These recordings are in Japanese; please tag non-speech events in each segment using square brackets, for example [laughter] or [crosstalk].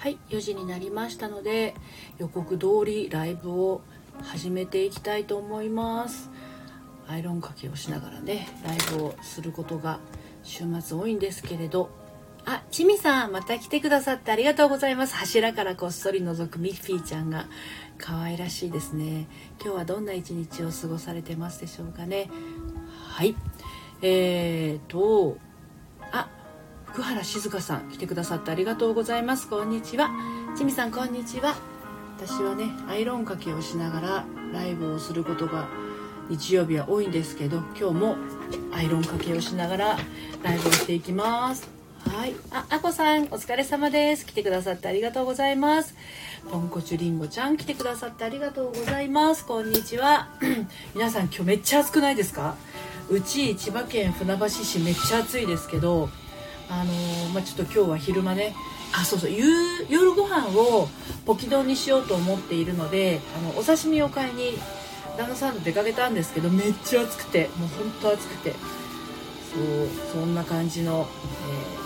はい4時になりましたので予告通りライブを始めていきたいと思います。アイロンかけをしながらねライブをすることが週末多いんですけれど。あちみさんまた来てくださってありがとうございます。柱からこっそり覗くミッフィーちゃんが可愛らしいですね。今日はどんな一日を過ごされてますでしょうかね。はい。えーと福原静香さん来てくださってありがとうございます。こんにちは。ちみさんこんにちは。私はねアイロンかけをしながらライブをすることが日曜日は多いんですけど今日もアイロンかけをしながらライブをしていきます。はい。ああこさんお疲れ様です。来てくださってありがとうございます。ポンコチュリンゴちゃん来てくださってありがとうございます。こんにちは。[clears throat] 皆さん今日めっちゃ暑くないですか？うち千葉県船橋市めっちゃ暑いですけどあのー、まあ、ちょっと今日は昼間ね。あそうそう。夜ご飯をポキ丼にしようと思っているのであのお刺身を買いに旦那さんと出かけたんですけどめっちゃ暑くて。もう本当暑くて。そうそんな感じの、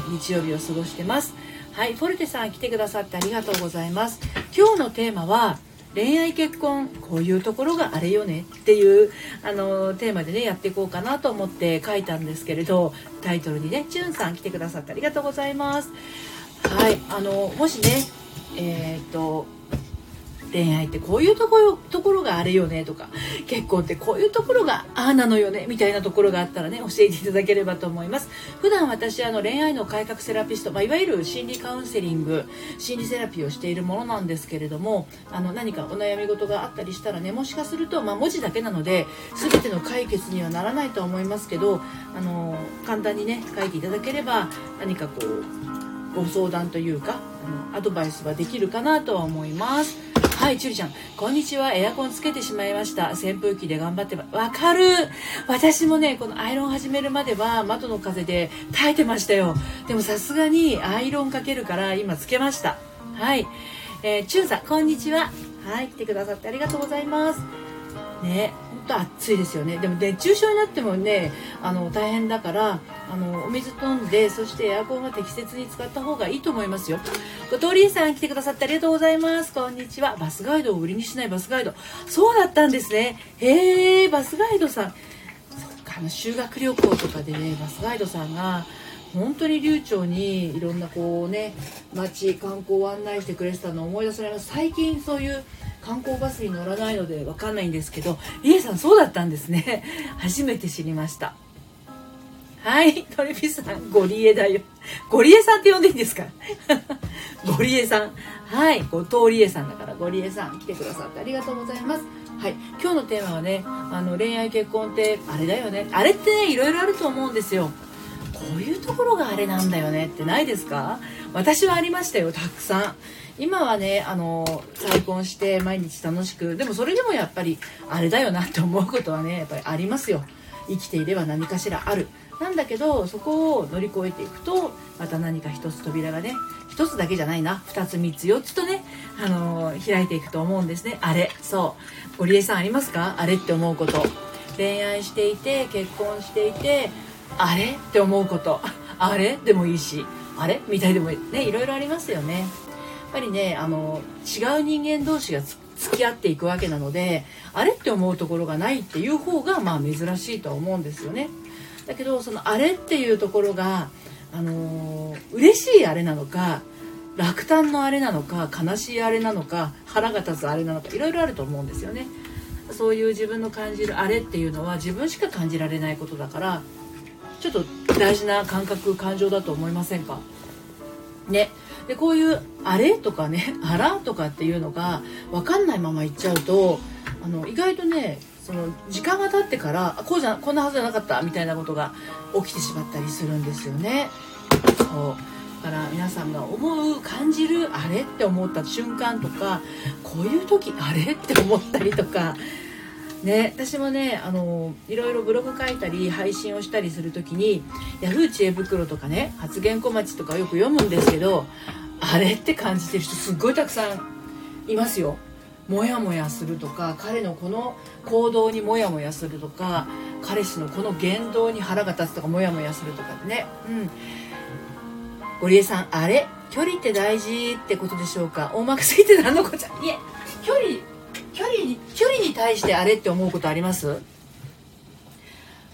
えー、日曜日を過ごしてます。はいフォルテさん来てくださってありがとうございます。今日のテーマは恋愛結婚こういうところがあれよねっていうあのテーマでねやっていこうかなと思って書いたんですけれどタイトルにねチュンさん来てくださってありがとうございます。はいあのもしねえー、っと恋愛ってこういうところところがあれよねとか結婚ってこういうところがああなのよねみたいなところがあったらね教えていただければと思います。普段私あの恋愛の改革セラピスト、まあ、いわゆる心理カウンセリング心理セラピーをしているものなんですけれどもあの何かお悩み事があったりしたらねもしかすると、まあ、文字だけなので全ての解決にはならないとは思いますけどあの簡単にね書いていただければ何かこうご相談というかあのアドバイスはできるかなとは思います。はいちゅりちゃん。こんにちは。エアコンつけてしまいました。扇風機で頑張ってわかる。私もねこのアイロン始めるまでは窓の風で耐えてましたよ。でもさすがにアイロンかけるから今つけました。はい。えー、チュンさんこんにちは。はい来てくださってありがとうございます。ねと暑いですよね。でも熱中症になってもねあの大変だからあのお水飛んでそしてエアコンは適切に使った方がいいと思いますよ。ご通りさん来てくださってありがとうございます。こんにちは。バスガイドを売りにしないバスガイド。そうだったんですね。へえバスガイドさん。そっかあの修学旅行とかでねバスガイドさんが本当に流暢にいろんなこうね街観光を案内してくれてたのを思い出されます。最近そういう観光バスに乗らないので分かんないんですけどリエさんそうだったんですね。初めて知りました。はいトリピさんゴリエだよ。ゴリエさんって呼んでいいんですか？[laughs] ゴリエさん。はい後藤理恵さんだからゴリエさん来てくださってありがとうございます。はい今日のテーマはねあの恋愛結婚ってあれだよね。あれってねいろいろあると思うんですよ。こういうところがあれなんだよね。ってないですか？私はありましたよたくさん。今はねあの再婚して毎日楽しくでもそれでもやっぱりあれだよなって思うことはねやっぱりありますよ。生きていれば何かしらある。なんだけどそこを乗り越えていくとまた何か一つ扉がね一つだけじゃないな。2つ3つ4つとね、あの開いていくと思うんですね。あれ。そう。ゴリエさんありますか？あれって思うこと。恋愛していて結婚していてあれって思うこと。あれでもいいしあれみたいでもねいろいろありますよね。やっぱりねあの違う人間同士が付き合っていくわけなのであれって思うところがないっていう方がまあ珍しいとは思うんですよね。だけどそのあれっていうところがあの嬉しいあれなのか落胆のあれなのか悲しいあれなのか腹が立つあれなのかいろいろあると思うんですよね。そういう自分の感じるあれっていうのは自分しか感じられないことだからちょっと大事な感覚感情だと思いませんか？ねでこういう「あれ?」とかね「あら?」とかっていうのが分かんないままいっちゃうとあの意外とねその時間が経ってからこうじゃこんなはずじゃなかったみたいなことが起きてしまったりするんですよね。そうだから皆さんが思う感じるあれって思った瞬間とかこういう時あれって思ったりとかね、私もねあのいろいろブログ書いたり配信をしたりする時に Yahoo 知恵袋とかね発言小町とかよく読むんですけどあれって感じてる人すっごいたくさんいますよ。モヤモヤするとか彼のこの行動にモヤモヤするとか彼氏のこの言動に腹が立つとかモヤモヤするとかね。うん。ゴリエさんあれ？距離って大事ってことでしょうか？大まかすぎて何のこちゃ？いえ距離距離に距離に対してあれって思うことあります？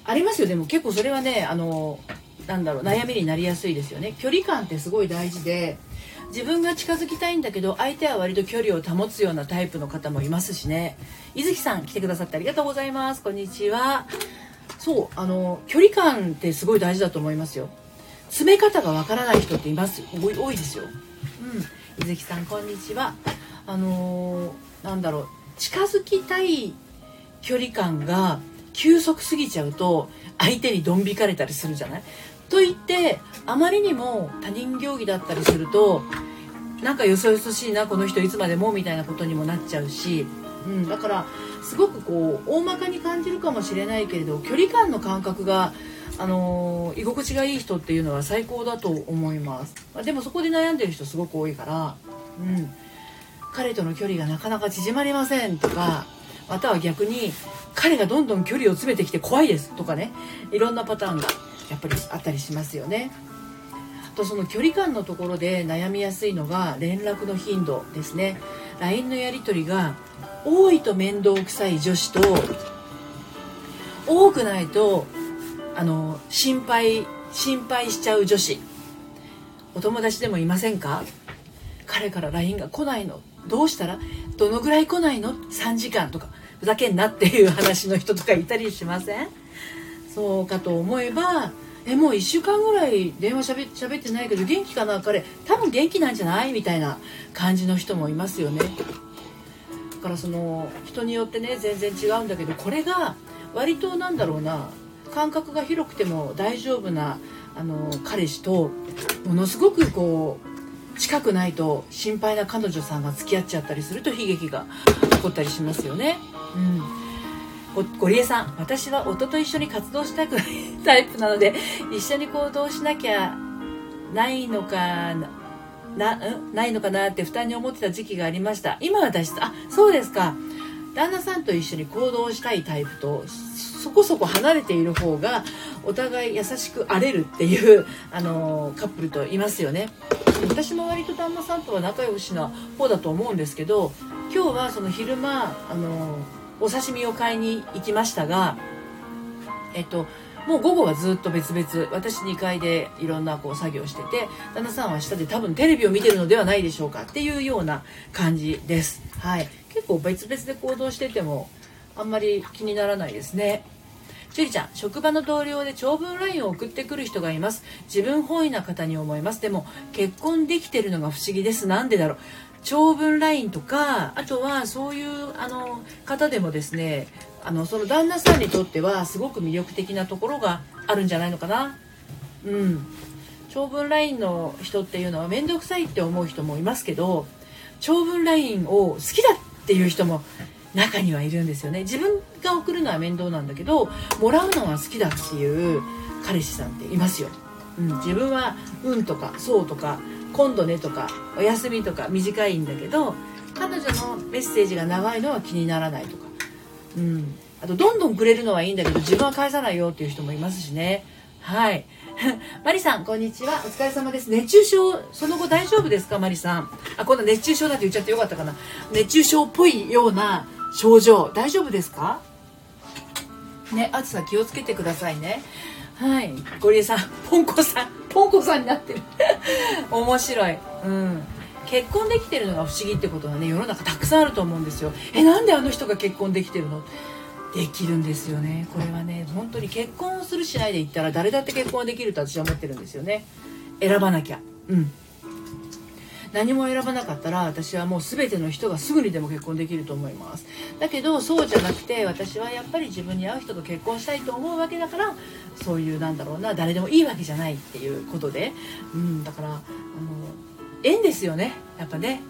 ありますよ。でも結構それはねあのなんだろう悩みになりやすいですよね。距離感ってすごい大事で自分が近づきたいんだけど相手は割と距離を保つようなタイプの方もいますしね。伊月さん来てくださってありがとうございます。こんにちは。そうあの距離感ってすごい大事だと思いますよ。詰め方がわからない人っています。多い多いですよ。うん。伊月さんこんにちは。あのー、なんだろう。近づきたい距離感が急速すぎちゃうと相手にドン引かれたりするじゃない？と言ってあまりにも他人行儀だったりするとなんかよそよそしいなこの人いつまでもみたいなことにもなっちゃうし、うん、だからすごくこう大まかに感じるかもしれないけれど距離感の感覚があのー、居心地がいい人っていうのは最高だと思います。でもそこで悩んでる人すごく多いから、うん、彼との距離がなかなか縮まりませんとかまたは逆に彼がどんどん距離を詰めてきて怖いですとかねいろんなパターンが。やっぱりあったりしますよね。とその距離感のところで悩みやすいのが連絡の頻度ですね。LINE のやり取りが多いと面倒くさい女子と多くないとあの心配心配しちゃう女子。お友達でもいませんか？彼から LINE が来ないの？どうしたら？どのぐらい来ないの？3時間とかふざけんなっていう話の人とかいたりしません？そうかと思えばえもう1週間ぐらい電話しゃべしゃべってないけど元気かな？彼多分元気なんじゃない？みたいな感じの人もいますよね。だからその人によってね全然違うんだけどこれが割となんだろうな感覚が広くても大丈夫なあの彼氏とものすごくこう近くないと心配な彼女さんが付き合っちゃったりすると悲劇が起こったりしますよね。うん。ゴリエさん私は夫と一緒に活動したくない [laughs] タイプなので一緒に行動しなきゃないのかななないのかなって負担に思ってた時期がありました。今は脱出あそうですか。旦那さんと一緒に行動したいタイプとそこそこ離れている方がお互い優しく荒れるっていうあのカップルといますよね。私も割と旦那さんとは仲良しな方だと思うんですけど今日はその昼間あのお刺身を買いに行きましたが、えっと、もう午後はずっと別々私2階でいろんなこう作業してて旦那さんは下で多分テレビを見てるのではないでしょうかっていうような感じです。はい、結構別々で行動しててもあんまり気にならないですね。樹里ちゃん、職場の同僚で長文 LINE を送ってくる人がいます。自分本位な方に思います。でも、結婚できてるのが不思議です。なんでだろう？長文 LINE とかあとはそういうあの方でもですねあのその旦那さんにとってはすごく魅力的なところがあるんじゃないのかな。うん。長文 LINE の人っていうのは面倒くさいって思う人もいますけど長文 LINE を好きだっていう人も中にはいるんですよね。自分が送るのは面倒なんだけどもらうのは好きだっていう彼氏さんっていますよ、うん、自分は「うん」とか「そう」とか今度ねとかお休みとか短いんだけど彼女のメッセージが長いのは気にならないとか。うん。あとどんどんくれるのはいいんだけど自分は返さないよっていう人もいますしね。はい。[laughs] マリさんこんにちは。お疲れ様です。熱中症その後大丈夫ですか？マリさん。あ今度熱中症だって言っちゃってよかったかな。熱中症っぽいような症状大丈夫ですか？ね暑さ気をつけてくださいね。はい。ゴリエさんポンコさん。ポンコさんになってる。[laughs] 面白い。うん。結婚できてるのが不思議ってことはね世の中たくさんあると思うんですよ。えなんであの人が結婚できてるの？できるんですよね。これはね本当に結婚をするしないで言ったら誰だって結婚できると私は思ってるんですよね。選ばなきゃ。うん何も選ばなかったら私はもう全ての人がすぐにでも結婚できると思います。だけどそうじゃなくて私はやっぱり自分に合う人と結婚したいと思うわけだからそういうなんだろうな誰でもいいわけじゃないっていうことで、うん、だからあの縁ですよね。やっぱね。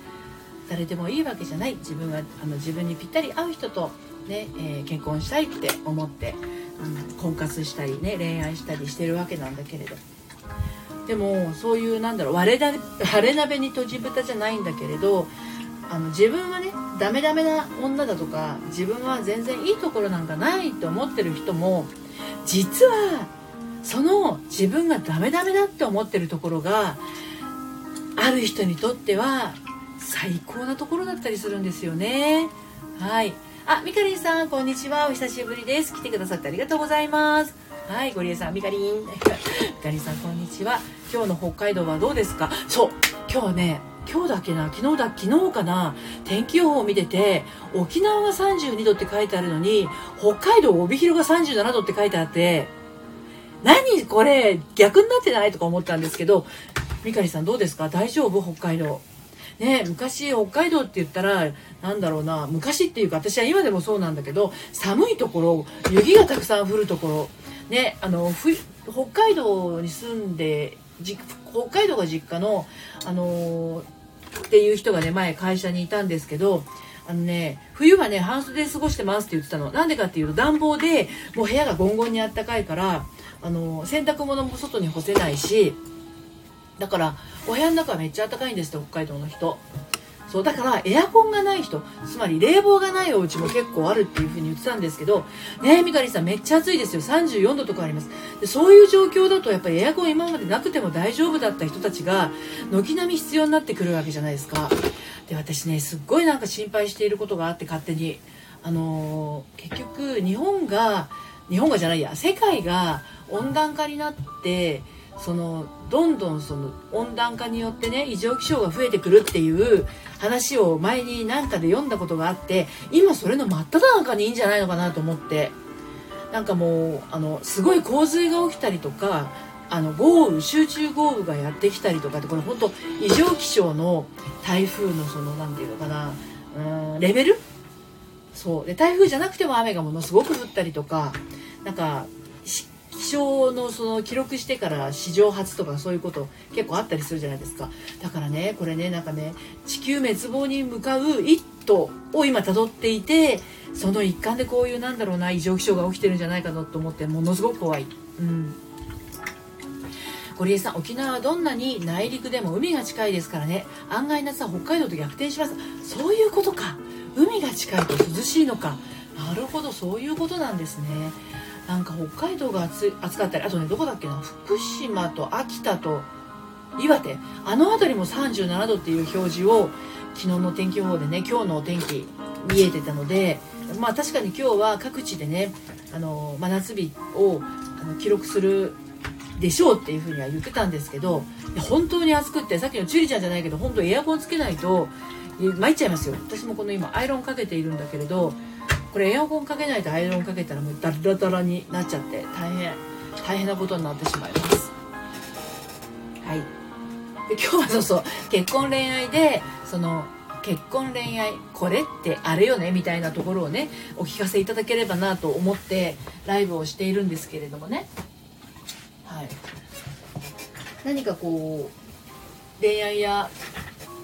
誰でもいいわけじゃない。自分はあの自分にぴったり合う人とね、えー、結婚したいって思って、うん、婚活したりね恋愛したりしてるわけなんだけれど。でもそういうなんだろう割れだ割れ鍋に閉じ蓋じゃないんだけれどあの自分はねダメダメな女だとか自分は全然いいところなんかないと思ってる人も実はその自分がダメダメだって思ってるところがある人にとっては最高なところだったりするんですよね。はい。あみかりんさんこんにちは。お久しぶりです。来てくださってありがとうございます。はいゴリエさんみかりん。みかりん [laughs] さんこんにちは。今日の北海道はどうですか？そう今日はね今日だけな？昨日だ昨日かな？天気予報を見てて沖縄が32度って書いてあるのに北海道帯広が37度って書いてあって何これ？逆になってないとか思ったんですけどみかりさんどうですか？大丈夫？北海道。ね昔北海道って言ったらなんだろうな？昔っていうか私は今でもそうなんだけど寒いところ雪がたくさん降るところ。ねあの北海道に住んで北海道が実家のあのー、っていう人がね前会社にいたんですけどあのね冬はね半袖で過ごしてますって言ってたの。なんでかっていうと暖房でもう部屋がゴンゴンにあったかいからあの洗濯物も外に干せないしだからお部屋の中はめっちゃ暖かいんですって北海道の人。そうだからエアコンがない人つまり冷房がないお家も結構あるっていう風に言ってたんですけどねえみかりさんめっちゃ暑いですよ。34度とかあります。でそういう状況だとやっぱりエアコン今までなくても大丈夫だった人たちが軒並み必要になってくるわけじゃないですか。で私ねすっごいなんか心配していることがあって勝手に。あのー、結局日本が日本がじゃないや世界が温暖化になってそのどんどんその温暖化によってね異常気象が増えてくるっていう話を前に何かで読んだことがあって今それの真っ只中にいいんじゃないのかなと思って。なんかもうあのすごい洪水が起きたりとかあの豪雨集中豪雨がやってきたりとかってこれ本当異常気象の台風のその何て言うのかなうんレベル？そう。で台風じゃなくても雨がものすごく降ったりとかなんか気象のその記録してから史上初とかそういうこと結構あったりするじゃないですか。だからねこれねなんかね地球滅亡に向かう一途を今辿っていてその一環でこういうなんだろうな異常気象が起きてるんじゃないかなと思ってものすごく怖い。うん。ゴリエさん沖縄はどんなに内陸でも海が近いですからね。案外夏は北海道と逆転します。そういうことか。海が近いと涼しいのか。なるほどそういうことなんですね。なんか北海道が暑かったりあとねどこだっけな福島と秋田と岩手。あの辺りも37度っていう表示を昨日の天気予報でね今日のお天気見えてたのでまあ確かに今日は各地でねあの真夏日をあの記録するでしょうっていうふうには言ってたんですけど本当に暑くってさっきのチュリちゃんじゃないけど本当エアコンつけないと参っちゃいますよ。私もこの今アイロンかけているんだけれどこれエアコンかけないとアイロンかけたらもうダラダラになっちゃって大変大変なことになってしまいます。はい。で今日はそうそう。結婚恋愛でその結婚恋愛これってあれよねみたいなところをねお聞かせいただければなと思ってライブをしているんですけれどもね。はい。何かこう恋愛や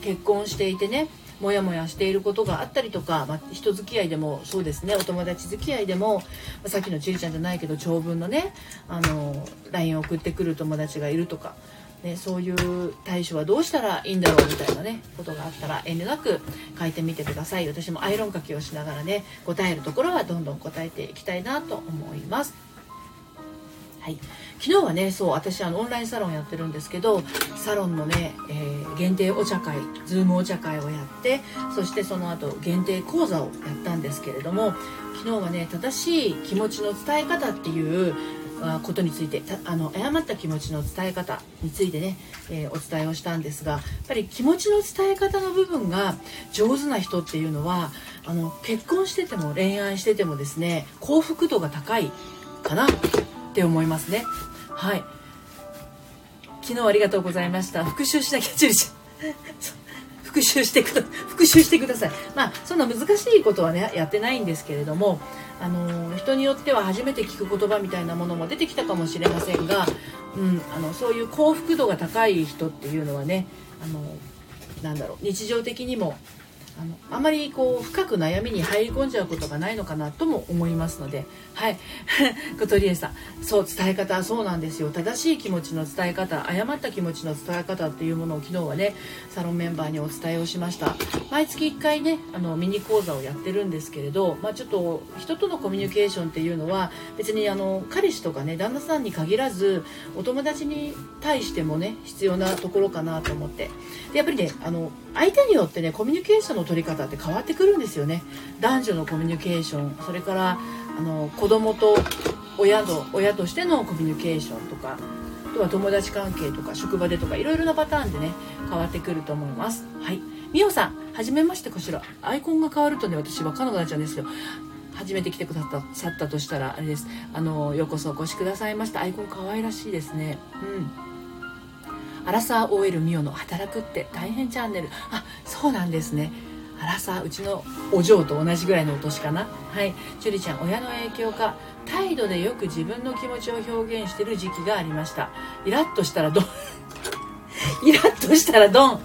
結婚していてねモヤモヤしていることがあったりとか、まあ、人付き合いでもそうですねお友達付き合いでも、まあ、さっきのちりちゃんじゃないけど長文のねあの LINE を送ってくる友達がいるとか、ね、そういう対処はどうしたらいいんだろうみたいなねことがあったら遠慮なく書いてみてください私もアイロンかきをしながらね答えるところはどんどん答えていきたいなと思います。はい昨日はねそう私あのオンラインサロンやってるんですけどサロンのね、えー、限定お茶会ズームお茶会をやってそしてその後限定講座をやったんですけれども昨日はね正しい気持ちの伝え方っていうことについてあの誤った気持ちの伝え方についてね、えー、お伝えをしたんですがやっぱり気持ちの伝え方の部分が上手な人っていうのはあの結婚してても恋愛しててもですね幸福度が高いかな。って思いますね。はい。昨日ありがとうございました。復習しなきゃちゅりちゃん。復習してくだ復習してください。まあそんな難しいことはねやってないんですけれどもあの人によっては初めて聞く言葉みたいなものも出てきたかもしれませんが、うん、あのそういう幸福度が高い人っていうのはねあのなんだろう日常的にもあのあまりこう深く悩みに入り込んじゃうことがないのかなとも思いますのではい。[laughs] 小鳥さんそう伝え方そうなんですよ。正しい気持ちの伝え方誤った気持ちの伝え方っていうものを昨日はねサロンメンバーにお伝えをしました。毎月1回ねあのミニ講座をやってるんですけれど、まあ、ちょっと人とのコミュニケーションっていうのは別にあの彼氏とかね旦那さんに限らずお友達に対してもね必要なところかなと思って。でやっぱりねあの相手によってねコミュニケーションの取り方って変わってくるんですよね。男女のコミュニケーションそれからあの子供と親の親としてのコミュニケーションとかあとは友達関係とか職場でとかいろいろなパターンでね変わってくると思います。はい。みおさんはじめましてこちら。アイコンが変わるとね私分かんなくなっちゃうんですけど初めて来てくださったとしたらあれです。あのようこそお越しくださいました。アイコン可愛らしいですね。うん。アラサー OL ミオの働くって大変チャンネル。あそうなんですね。アラサーうちのお嬢と同じぐらいのお年かな。はい。樹里ちゃん親の影響か態度でよく自分の気持ちを表現してる時期がありました。イラッとしたらドン。[laughs] イラッとしたらドン。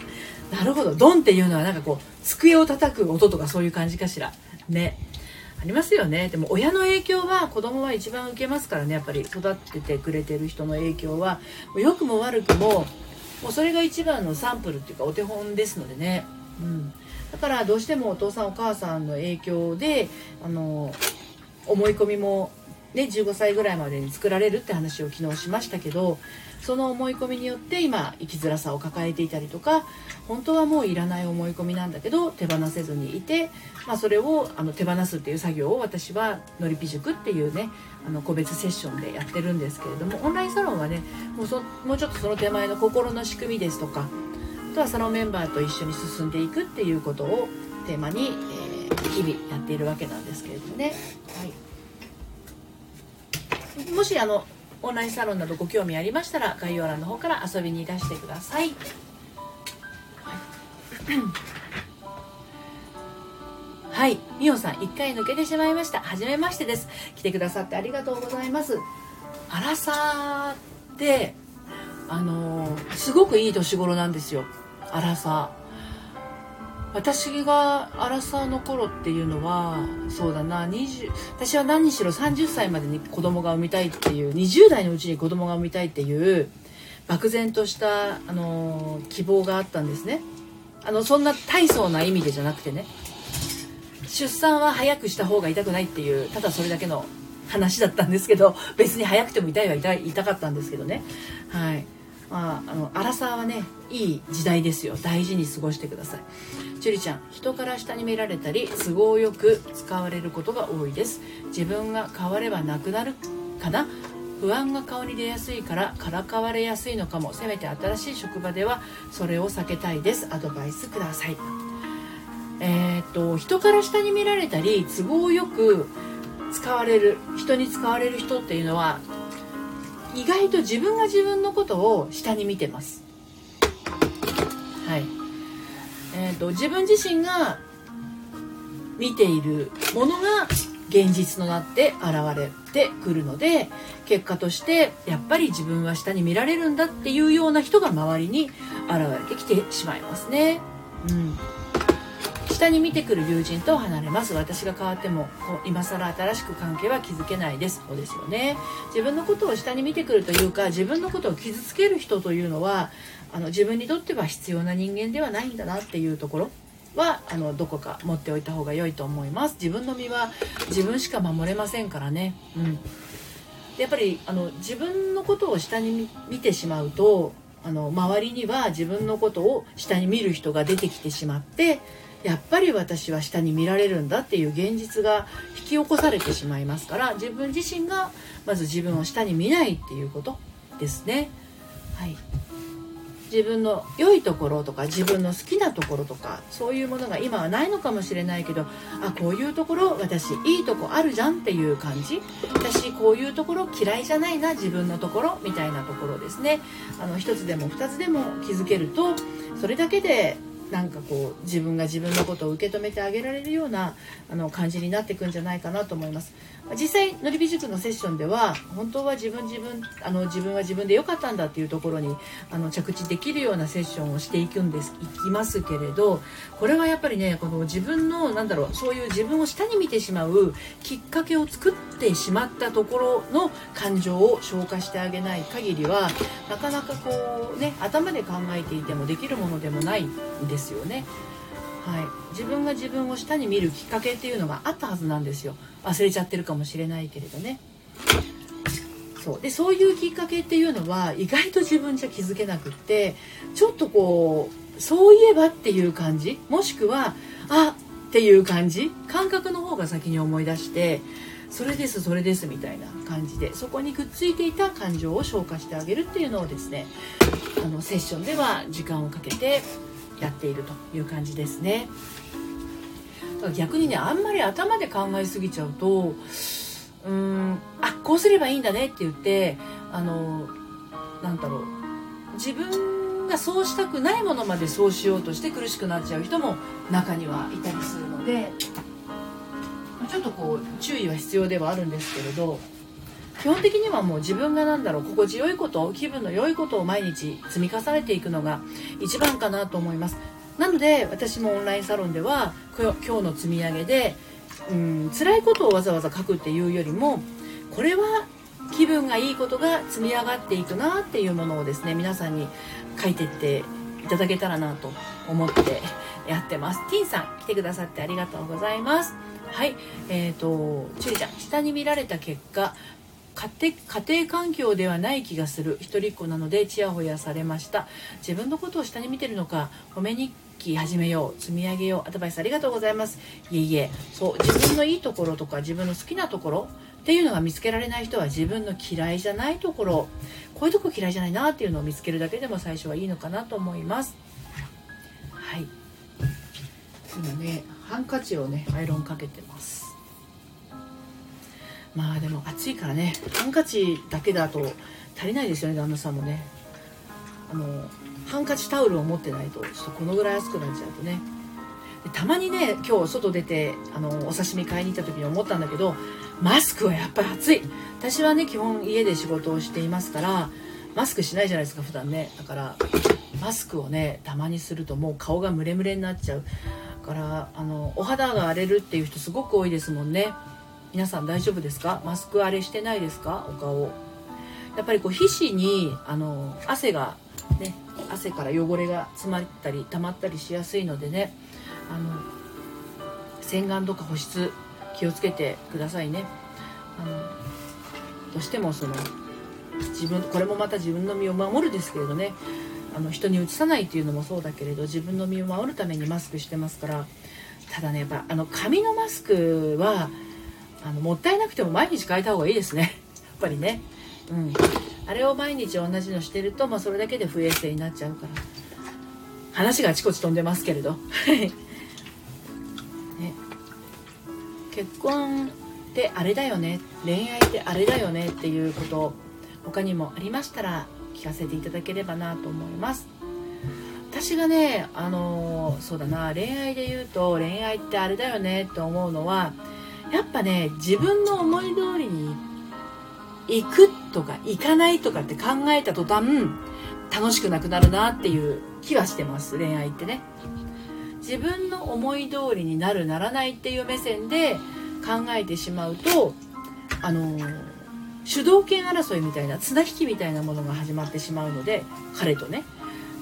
なるほど。ドンっていうのはなんかこう机を叩く音とかそういう感じかしら。ね。ありますよね。でも親の影響は子供は一番受けますからね。やっぱり育ててくれてる人の影響は。良くも悪くももうそれが一番のサンプルっていうかお手本ですのでね、うん、だからどうしてもお父さんお母さんの影響であの思い込みもね、15歳ぐらいまでに作られるって話を昨日しましたけどその思い込みによって今生きづらさを抱えていたりとか本当はもういらない思い込みなんだけど手放せずにいて、まあ、それをあの手放すっていう作業を私はのりぴ塾っていうねあの個別セッションでやってるんですけれどもオンラインサロンはねもうそもうちょっとその手前の心の仕組みですとかあとはサロンメンバーと一緒に進んでいくっていうことをテーマに、えー、日々やっているわけなんですけれどもね。はいもしあのオンラインサロンなどご興味ありましたら概要欄の方から遊びにいらしてください。はい、はいみおさん1回抜けてしまいました。はじめましてです。来てくださってありがとうございます。アラサーってあのー、すごくいい年頃なんですよ。アラサー。私がアラサーの頃っていうのはそうだな20私は何しろ30歳までに子供が産みたいっていう20代のうちに子供が産みたいっていう漠然としたあの希望があったんですねあのそんな大層な意味でじゃなくてね出産は早くした方が痛くないっていうただそれだけの話だったんですけど [laughs] 別に早くても痛いは痛い痛かったんですけどね。はい。まああのアラサーはねいい時代ですよ。大事に過ごしてください。樹里ちゃん人から下に見られたり都合よく使われることが多いです。自分が変わればなくなるかな？不安が顔に出やすいからからかわれやすいのかも。せめて新しい職場ではそれを避けたいです。アドバイスください。えー、と人から下に見られたり都合よく使われる人に使われる人っていうのは意外と自分が自分のことを下に見てます。はい。えーと、自分自身が見ているものが現実となって現れてくるので結果としてやっぱり自分は下に見られるんだっていうような人が周りに現れてきてしまいますね。うん。下に見てくる友人と離れます。私が変わっても今更新しく関係は築けないです。そうですよね。自分のことを下に見てくるというか自分のことを傷つける人というのはあの自分にとっては必要な人間ではないんだなっていうところはあのどこか持っておいた方が良いと思います。自分の身は自分しか守れませんからね。うん。でやっぱりあの自分のことを下に見てしまうとあの周りには自分のことを下に見る人が出てきてしまってやっぱり私は下に見られるんだっていう現実が引き起こされてしまいますから自分自身がまず自分を下に見ないっていうことですね。はい。自分の良いところとか自分の好きなところとかそういうものが今はないのかもしれないけどあこういうところ私いいとこあるじゃんっていう感じ。私こういうところ嫌いじゃないな自分のところみたいなところですね。あの一つでも二つでも気づけるとそれだけでなんかこう自分が自分のことを受け止めてあげられるようなあの感じになっていくんじゃないかなと思います。実際のりび塾のセッションでは本当は自分自分あの自分は自分で良かったんだっていうところにあの着地できるようなセッションをしていくんですいきますけれどこれはやっぱりねこの自分のなんだろうそういう自分を下に見てしまうきっかけを作ってしまったところの感情を消化してあげない限りはなかなかこうね頭で考えていてもできるものでもないんです。よね。はい、自分が自分を下に見るきっかけっていうのがあったはずなんですよ。忘れちゃってるかもしれないけれどね。そう。でそういうきっかけっていうのは意外と自分じゃ気づけなくってちょっとこうそういえばっていう感じ？もしくはあっていう感じ？感覚の方が先に思い出してそれですそれですみたいな感じでそこにくっついていた感情を消化してあげるっていうのをですねあのセッションでは時間をかけてやっているという感じですね。逆にねあんまり頭で考えすぎちゃうとうーんあこうすればいいんだねって言ってあのなんだろう自分がそうしたくないものまでそうしようとして苦しくなっちゃう人も中にはいたりするのでちょっとこう注意は必要ではあるんですけれど基本的にはもう自分が何だろう心地よいこと気分の良いことを毎日積み重ねていくのが一番かなと思います。なので私もオンラインサロンでは今日の積み上げでうん辛いことをわざわざ書くっていうよりもこれは気分がいいことが積み上がっていくなっていうものをですね皆さんに書いてっていただけたらなと思って [laughs] やってます。ティンさん来てくださってありがとうございます。はい。えーと、ちゅりちゃん下に見られた結果家庭環境ではない気がする。一人っ子なのでちやほやされました。自分のことを下に見てるのか褒め日記始めよう。積み上げよう。アドバイスありがとうございます。いえいえ。そう自分のいいところとか自分の好きなところっていうのが見つけられない人は自分の嫌いじゃないところ。こういうとこ嫌いじゃないなっていうのを見つけるだけでも最初はいいのかなと思います。はい。今ねハンカチをねアイロンかけてます。まあでも暑いからねハンカチだけだと足りないですよね旦那さんもね。あのハンカチタオルを持ってないとちょっとこのぐらい暑くなっちゃうとね。たまにね今日外出てあのお刺身買いに行った時に思ったんだけどマスクはやっぱり暑い。私はね基本家で仕事をしていますからマスクしないじゃないですか普段ね。だからマスクをねたまにするともう顔がムレムレになっちゃう。だからあのお肌が荒れるっていう人すごく多いですもんね。皆さん大丈夫ですか？マスク荒れしてないですか？お顔。やっぱりこう皮脂にあの汗がね汗から汚れが詰まったり溜まったりしやすいのでねあの洗顔とか保湿気をつけてくださいね。あのどうしてもその自分これもまた自分の身を守るですけれどねあの人にうつさないっていうのもそうだけれど自分の身を守るためにマスクしてますからただねやっぱあの紙のマスクはあのもったいなくても毎日変えた方がいいですね。[laughs] やっぱりね。うん。あれを毎日同じのしてると、まあ、それだけで不衛生になっちゃうから。話があちこち飛んでますけれど。[laughs] ね、結婚ってあれだよね。恋愛ってあれだよねっていうこと他にもありましたら聞かせていただければなと思います。私がねあのそうだな。恋愛で言うと恋愛ってあれだよねって思うのはやっぱね自分の思い通りに行くとか行かないとかって考えた途端楽しくなくなるなっていう気はしてます恋愛ってね。自分の思い通りになるならないっていう目線で考えてしまうとあの主導権争いみたいな綱引きみたいなものが始まってしまうので彼とね。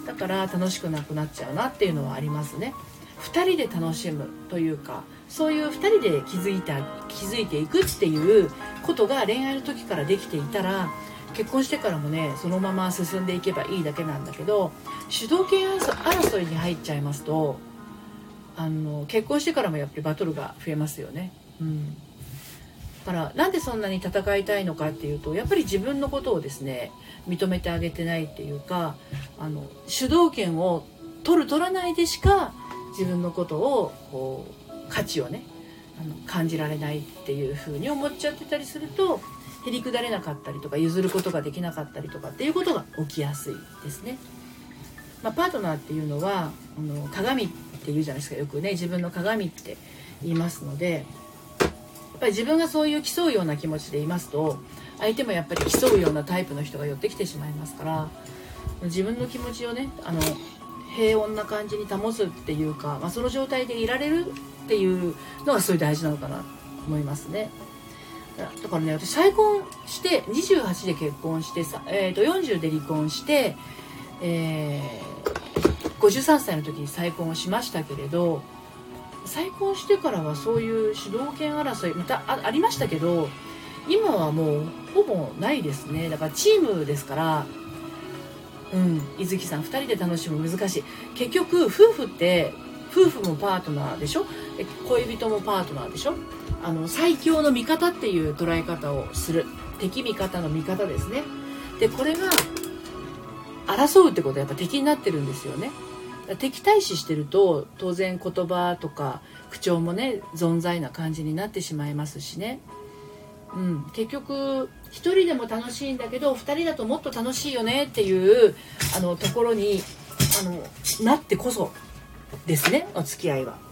だから楽しくなくなっちゃうなっていうのはありますね。2人で楽しむというかそういう2人で気づいた気づいていくっていうことが恋愛の時からできていたら結婚してからもねそのまま進んでいけばいいだけなんだけど主導権争いに入っちゃいますとあの結婚してからもやっぱりバトルが増えますよね。うんだからなんでそんなに戦いたいのかっていうとやっぱり自分のことをですね認めてあげてないっていうかあの主導権を取る取らないでしか自分のことをこう価値をねあの感じられないっていう風に思っちゃってたりするとへりくだれなかったりとか譲ることができなかったりとかっていうことが起きやすいですね。まあ、パートナーっていうのはあの鏡って言うじゃないですかよくね自分の鏡って言いますのでやっぱり自分がそういう競うような気持ちでいますと相手もやっぱり競うようなタイプの人が寄ってきてしまいますから自分の気持ちをねあの平穏な感じに保つっていうか、まあ、その状態でいられるっていうのがすごい大事なのかなと思いますね。だからね私再婚して28で結婚して、えー、と40で離婚して、えー、53歳の時に再婚をしましたけれど再婚してからはそういう主導権争いまたありましたけど今はもうほぼないですねだからチームですからうん伊月さん2人で楽しむ難しい結局夫婦って夫婦もパートナーでしょ？恋人もパートナーでしょ？あの最強の味方っていう捉え方をする。敵味方の味方ですね。でこれが争うってことはやっぱ敵になってるんですよね。敵対視してると当然言葉とか口調もね存在な感じになってしまいますしね、うん、結局1人でも楽しいんだけど2人だともっと楽しいよねっていうあのところにあのなってこそですねお付き合いは。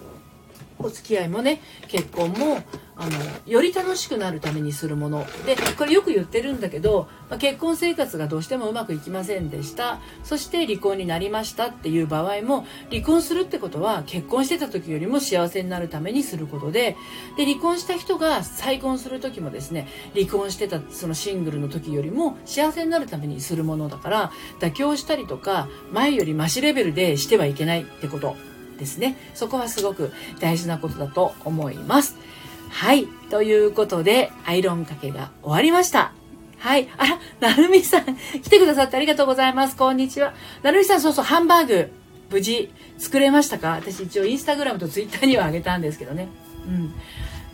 お付き合いもね結婚もあのより楽しくなるためにするもの。でこれよく言ってるんだけど、まあ、結婚生活がどうしてもうまくいきませんでした。そして離婚になりましたっていう場合も離婚するってことは結婚してた時よりも幸せになるためにすることでで離婚した人が再婚する時もですね離婚してたそのシングルの時よりも幸せになるためにするものだから妥協したりとか前よりマシレベルでしてはいけないってこと。ですね。そこはすごく大事なことだと思います。はい。ということで、アイロンかけが終わりました。はい。あら、なるみさん、来てくださってありがとうございます。こんにちは。なるみさん、そうそう、ハンバーグ、無事作れましたか？私一応インスタグラムとツイッターにはあげたんですけどね。うん。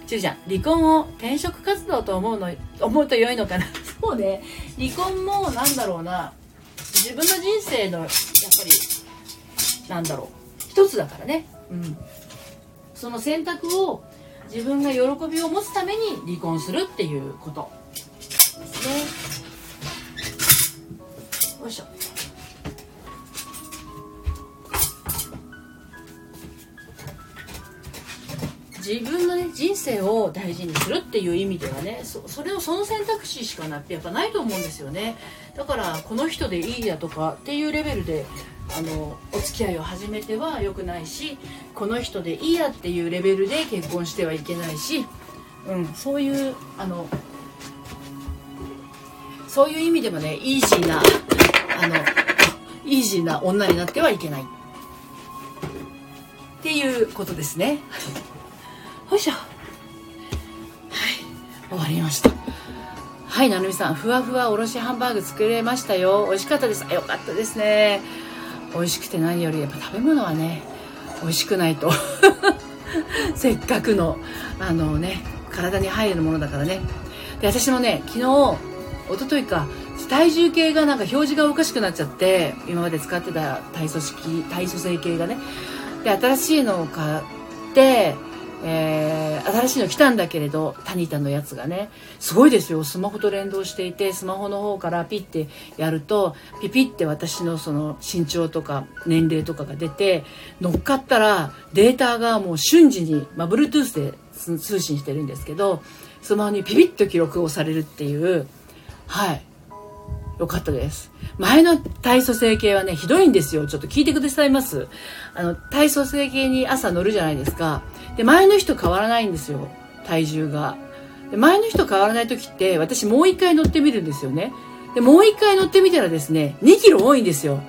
ちゅうちゃん、離婚を転職活動と思うの、思うと良いのかな？そうね。離婚もなんだろうな。自分の人生の、やっぱり、なんだろう。一つだからね、うん、その選択を自分が喜びを持つために離婚するっていうこと。ですね。よいしょ。自分のね人生を大事にするっていう意味ではねそそれをその選択肢しかなってやっぱないと思うんですよね。だからこの人でいいやとかっていうレベルであのお付き合いを始めては良くないしこの人でいいやっていうレベルで結婚してはいけないし、うん、そういうあのそういう意味でもねイージーなあのイージーな女になってはいけないっていうことですね。よいしょ。はい、終わりました。はい、なるみさん、ふわふわおろしハンバーグ作れましたよ。美味しかったです。よかったですね。美味しくて何よりやっぱ食べ物はね美味しくないと。[laughs] せっかくのあのね体に入るものだからね。で私もね昨日一昨日か体重計がなんか表示がおかしくなっちゃって今まで使ってた体組式体組成計がね。で新しいのを買って、新しいの来たんだけれどタニタのやつがねすごいですよスマホと連動していてスマホの方からピッてやるとピピって私のその身長とか年齢とかが出て乗っかったらデータがもう瞬時に、まあ、Bluetooth で通信してるんですけどスマホにピピッと記録をされるっていうはいよかったです。前の体組成計はね、ひどいんですよ。ちょっと聞いてくださいます。あの、体組成計に朝乗るじゃないですか。で、前の人変わらないんですよ。体重が。で前の人変わらない時って、私もう一回乗ってみるんですよね。で、もう一回乗ってみたらですね、2キロ多いんですよ。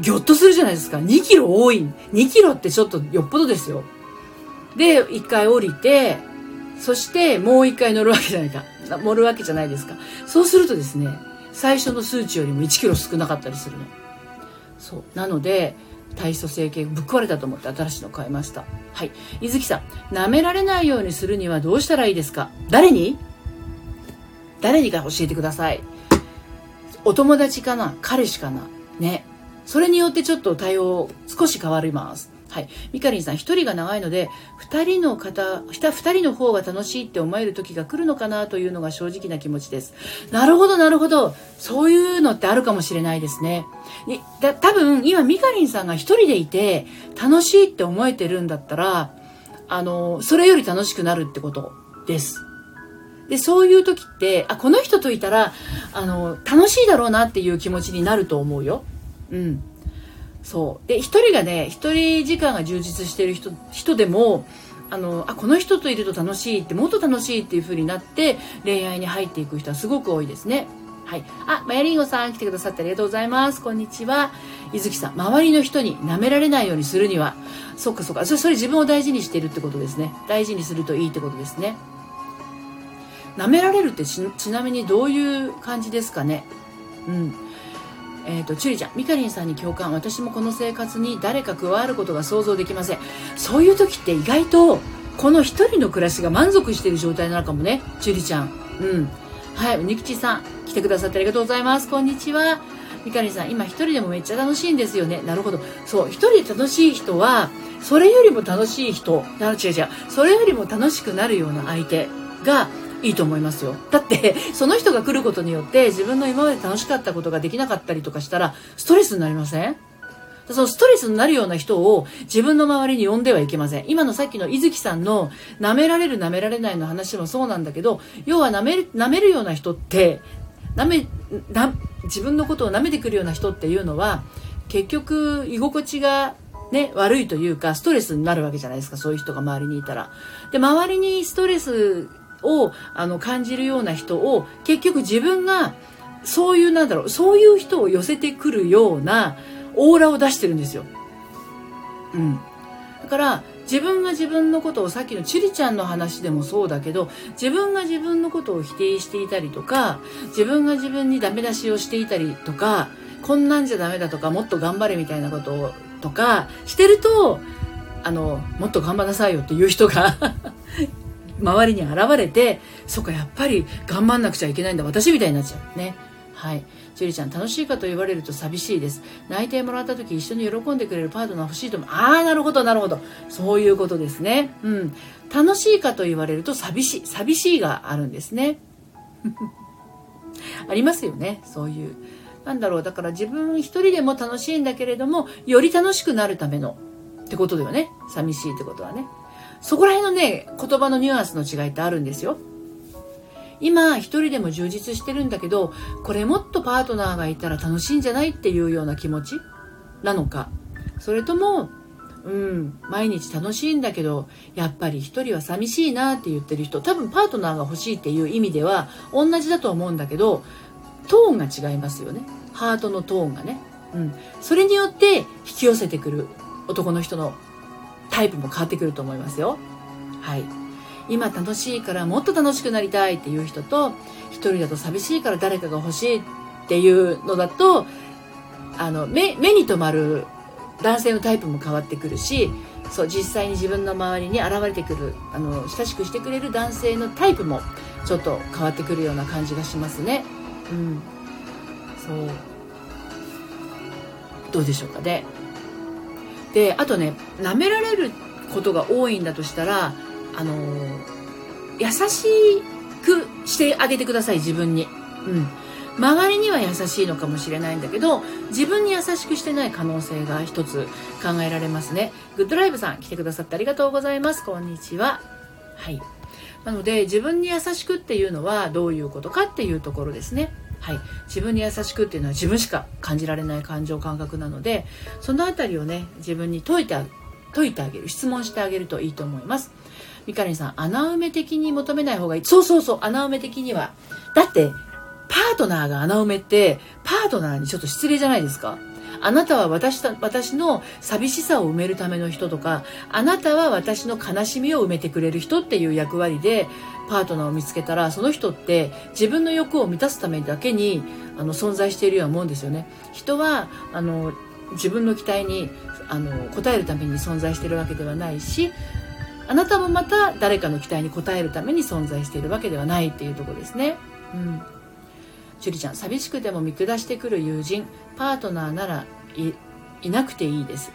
ぎょっとするじゃないですか。2キロ多い。2キロってちょっとよっぽどですよ。で、一回降りて、そしてもう一回乗るわけじゃないか。乗るわけじゃないですか。そうするとですね、最初の数値よりも1キロ少なかったりするの。そう。なので、体組成計ぶっ壊れたと思って新しいの買いました。はい。伊月さん、舐められないようにするにはどうしたらいいですか？誰に？誰にか教えてください。お友達かな？彼氏かな？ね。それによってちょっと対応少し変わります。はい。ミカリンさん、一人が長いので、二人の方、二人の方が楽しいって思える時が来るのかなというのが正直な気持ちです。なるほど、なるほど。そういうのってあるかもしれないですね。にだ多分、今、ミカリンさんが一人でいて、楽しいって思えてるんだったら、あの、それより楽しくなるってことです。で、そういう時って、あ、この人といたら、あの、楽しいだろうなっていう気持ちになると思うよ。うん。そう。で、一人がね、一人時間が充実してる人、人でも、あの、あ、この人といると楽しいって、もっと楽しいっていう風になって、恋愛に入っていく人はすごく多いですね。はい。あ、マヤリンゴさん来てくださってありがとうございます。こんにちは。伊月さん、周りの人に舐められないようにするには、そっかそっか。それ、それ自分を大事にしてるってことですね。大事にするといいってことですね。舐められるってちなみにどういう感じですかね。うん。えっ、ー、と、チュリちゃん、ミカリンさんに共感。私もこの生活に誰か加わることが想像できません。そういう時って意外と、この一人の暮らしが満足している状態なのかもね、チュリちゃん。うん。はい、うにきちさん、来てくださってありがとうございます。こんにちは。ミカリンさん、今一人でもめっちゃ楽しいんですよね。なるほど。そう、一人で楽しい人は、それよりも楽しい人、な違う違う、それよりも楽しくなるような相手が、いいと思いますよ。だって、[laughs] その人が来ることによって自分の今まで楽しかったことができなかったりとかしたら、ストレスになりません？そのストレスになるような人を自分の周りに呼んではいけません。今のさっきの伊月さんの舐められる舐められないの話もそうなんだけど、要は舐める、舐めるような人って、舐め、な、自分のことを舐めてくるような人っていうのは、結局居心地がね、悪いというか、ストレスになるわけじゃないですか、そういう人が周りにいたら。で、周りにストレスをあの感じるような人を結局自分がそういうなんだろうそういう人を寄せてくるようなオーラを出してるんですよ。うん。だから自分が自分のことをさっきのチリちゃんの話でもそうだけど自分が自分のことを否定していたりとか自分が自分にダメ出しをしていたりとかこんなんじゃダメだとかもっと頑張れみたいなことをとかしてるとあのもっと頑張らなさいよっていう人が [laughs] 周りに現れて、そっか、やっぱり頑張んなくちゃいけないんだ。私みたいになっちゃう。ね。はい。ジュリちゃん、楽しいかと言われると寂しいです。内定もらった時一緒に喜んでくれるパートナー欲しいと思う。ああ、なるほど、なるほど。そういうことですね。うん。楽しいかと言われると寂しい。寂しいがあるんですね。[laughs] ありますよね。そういう。なんだろう。だから自分一人でも楽しいんだけれども、より楽しくなるためのってことだよね。寂しいってことはね。そこら辺のね、言葉のニュアンスの違いってあるんですよ。今一人でも充実してるんだけど、これもっとパートナーがいたら楽しいんじゃないっていうような気持ちなのか。それとも、うん、毎日楽しいんだけど、やっぱり一人は寂しいなって言ってる人、多分パートナーが欲しいっていう意味では同じだと思うんだけど、トーンが違いますよね。ハートのトーンがね。うん。それによって引き寄せてくる男の人のタイプも変わってくると思いますよ。はい。今楽しいからもっと楽しくなりたいっていう人と、一人だと寂しいから誰かが欲しいっていうのだと、あの、目、目に留まる男性のタイプも変わってくるし、そう、実際に自分の周りに現れてくる、あの、親しくしてくれる男性のタイプもちょっと変わってくるような感じがしますね。うん。そう。どうでしょうかね。であとね舐められることが多いんだとしたらあの優しくしてあげてください自分に。うん。周りには優しいのかもしれないんだけど自分に優しくしてない可能性が一つ考えられますね。グッドライブさん来てくださってありがとうございます。こんにちは。はい。なので自分に優しくっていうのはどういうことかっていうところですね。はい、自分に優しくっていうのは自分しか感じられない感情感覚なのでその辺りをね自分に解いて解いてあげる質問してあげるといいと思います。みかりんさん穴埋め的に求めない方がいい。そうそうそう穴埋め的には。だってパートナーが穴埋めってパートナーにちょっと失礼じゃないですか。あなたは私私の寂しさを埋めるための人とかあなたは私の悲しみを埋めてくれる人っていう役割でパートナーを見つけたらその人って自分の欲を満たすためだけにあの存在しているようなもんですよね。人はあの自分の期待にあの応えるために存在しているわけではないしあなたもまた誰かの期待に応えるために存在しているわけではないっていうとこですね。うん樹里ちゃん寂しくても見下してくる友人パートナーならいなくていいです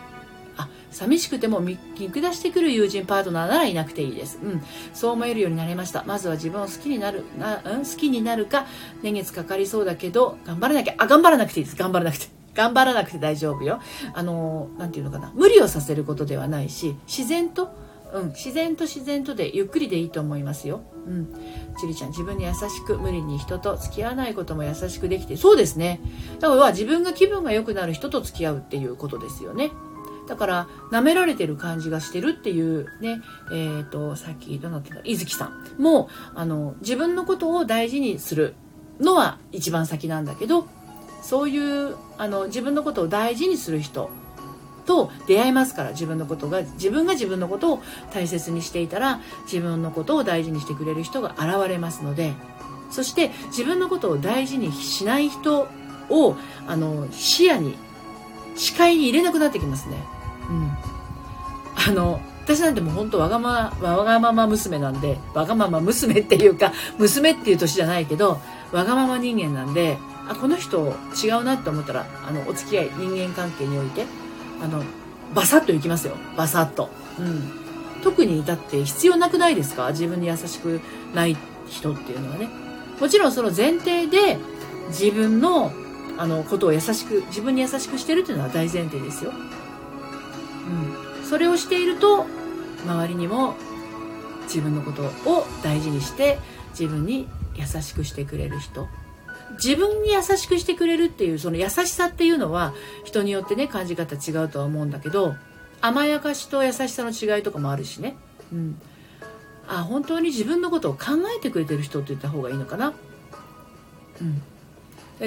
あ寂しくても見下してくる友人パートナーならいなくていいです。うん。そう思えるようになりました。まずは自分を好きになる、な、うん、好きになるか、年月かかりそうだけど、頑張らなきゃ、あ、頑張らなくていいです。頑張らなくて。[laughs] 頑張らなくて大丈夫よ。あの、なんていうのかな。無理をさせることではないし、自然と、うん、自然と自然とでゆっくりでいいと思いますよ。うん。ちりちゃん、自分に優しく、無理に人と付き合わないことも優しくできて、そうですね。だから自分が気分が良くなる人と付き合うっていうことですよね。だから舐められてる感じがしてるっていうねえっ、ー、とさっきどうなってた？伊月さんもあの自分のことを大事にするのは一番先なんだけどそういうあの自分のことを大事にする人と出会いますから自分のことが自分が自分のことを大切にしていたら自分のことを大事にしてくれる人が現れますのでそして自分のことを大事にしない人をあの視野に視界に入れなくなってきますね。うん。あの、私なんてもう本当わがまま、わがまま娘なんで、わがまま娘っていうか、娘っていう年じゃないけど、わがまま人間なんで、あ、この人違うなって思ったら、あの、お付き合い、人間関係において、あの、バサッといきますよ。バサッと。うん。特にだって必要なくないですか？自分に優しくない人っていうのはね。もちろんその前提で自分のあのことを優しく自分に優しくしてるっていうのは大前提ですよ。うん、それをしていると周りにも自分のことを大事にして自分に優しくしてくれる人自分に優しくしてくれるっていうその優しさっていうのは人によってね感じ方違うとは思うんだけど甘やかしと優しさの違いとかもあるしね、うん、あ本当に自分のことを考えてくれてる人って言った方がいいのかな、うん、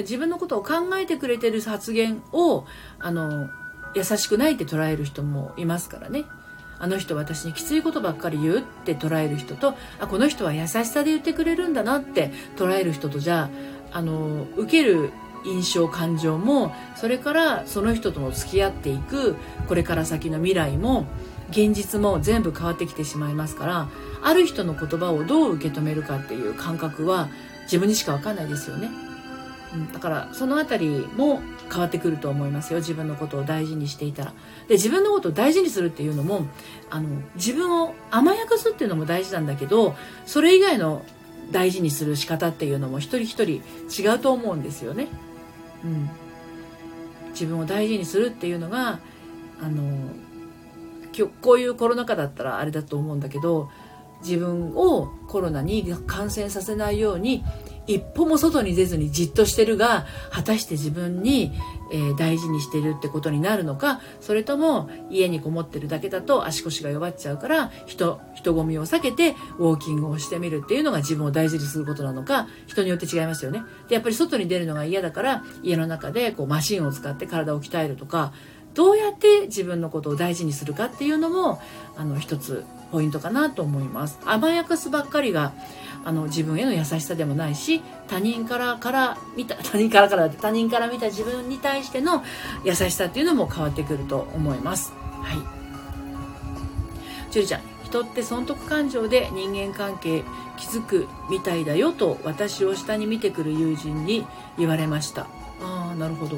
自分のことを考えてくれてる発言をあの優しくないって捉える人もいますからね。あの人私にきついことばっかり言うって捉える人とあこの人は優しさで言ってくれるんだなって捉える人とじゃああの受ける印象感情もそれからその人との付き合っていくこれから先の未来も現実も全部変わってきてしまいますからある人の言葉をどう受け止めるかっていう感覚は自分にしか分かんないですよね。うん、だからその辺りも変わってくると思いますよ自分のことを大事にしていたらで自分のことを大事にするっていうのもあの自分を甘やかすっていうのも大事なんだけどそれ以外の大事にする仕方っていうのも一人一人違うと思うんですよね、うん、自分を大事にするっていうのがあのこういうコロナ禍だったらあれだと思うんだけど自分をコロナに感染させないように一歩も外に出ずにじっとしてるが果たして自分に、えー、大事にしてるってことになるのかそれとも家にこもってるだけだと足腰が弱っちゃうから人人混みを避けてウォーキングをしてみるっていうのが自分を大事にすることなのか人によって違いますよね。でやっぱり外に出るのが嫌だから家の中でこうマシンを使って体を鍛えるとかどうやって自分のことを大事にするかっていうのもあの一つポイントかなと思います。甘やかすばっかりがあの自分への優しさでもないし他人からから見た [laughs] 他人からから他人から見た自分に対しての優しさっていうのも変わってくると思います。はい。ジュリちゃん人って損得感情で人間関係築くみたいだよと私を下に見てくる友人に言われました。ああなるほど。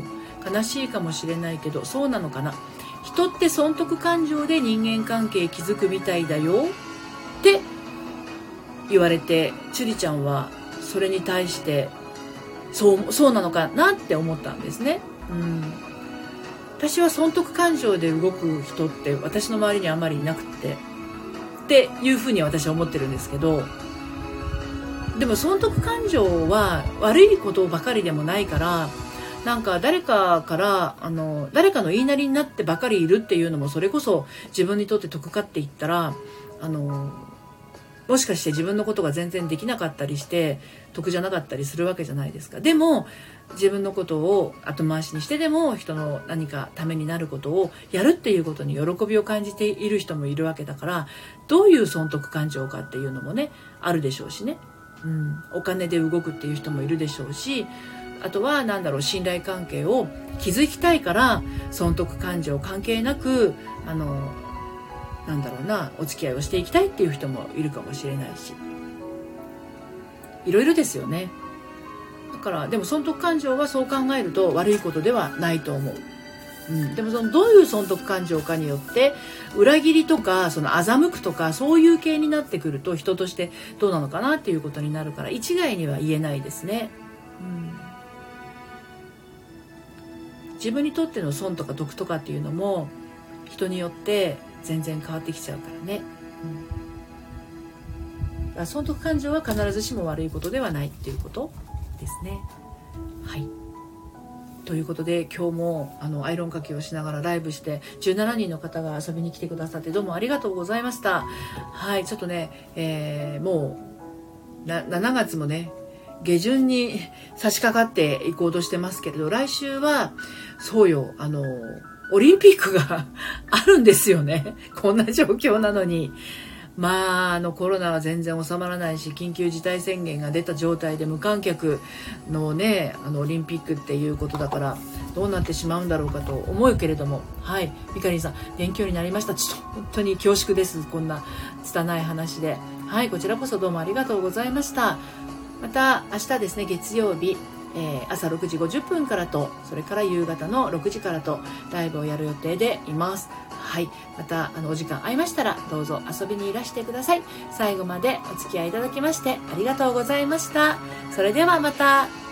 悲しいかもしれないけどそうなのかな。人って損得感情で人間関係築くみたいだよって言われてチュリちゃんはそれに対してそうそうなのかなって思ったんですね。うん私は損得感情で動く人って私の周りにあまりいなくてっていうふうに私は思ってるんですけどでも損得感情は悪いことばかりでもないからなんか誰かからあの誰かの言いなりになってばかりいるっていうのもそれこそ自分にとって得かって言ったらあのもしかして自分のことが全然できなかったりして得じゃなかったりするわけじゃないですか。でも自分のことを後回しにしてでも人の何かためになることをやるっていうことに喜びを感じている人もいるわけだからどういう損得感情かっていうのもねあるでしょうしね、うん、お金で動くっていう人もいるでしょうしあとは何だろう信頼関係を築きたいから損得感情関係なくあのなんだろうなお付き合いをしていきたいっていう人もいるかもしれないし。いろいろですよね。だからでも損得感情はそう考えると悪いことではないと思う。うん、でもそのどういう損得感情かによって裏切りとかその欺くとかそういう系になってくると人としてどうなのかなっていうことになるから一概には言えないですね。うん、自分にとっての損とか得とかっていうのも人によって全然変わってきちゃうからね。うん、損得感情は必ずしも悪いことではないっていうことですね。はい。ということで今日もあのアイロンかけをしながらライブして17人の方が遊びに来てくださってどうもありがとうございましたはいちょっとね、えー、もう7月もね下旬に差し掛かっていこうとしてますけれど来週はそうよあのオリンピックがあるんですよね。こんな状況なのに。まあ、あのコロナは全然収まらないし緊急事態宣言が出た状態で無観客のねあのオリンピックっていうことだからどうなってしまうんだろうかと思うけれども。はいミカリンさん勉強になりました。ちょっと本当に恐縮です。こんな拙い話で。はいこちらこそどうもありがとうございました。また明日ですね月曜日えー、朝6時50分からとそれから夕方の6時からとライブをやる予定でいます。はい。またあのお時間合いましたらどうぞ遊びにいらしてください。最後までお付き合いいただきましてありがとうございました。それではまた。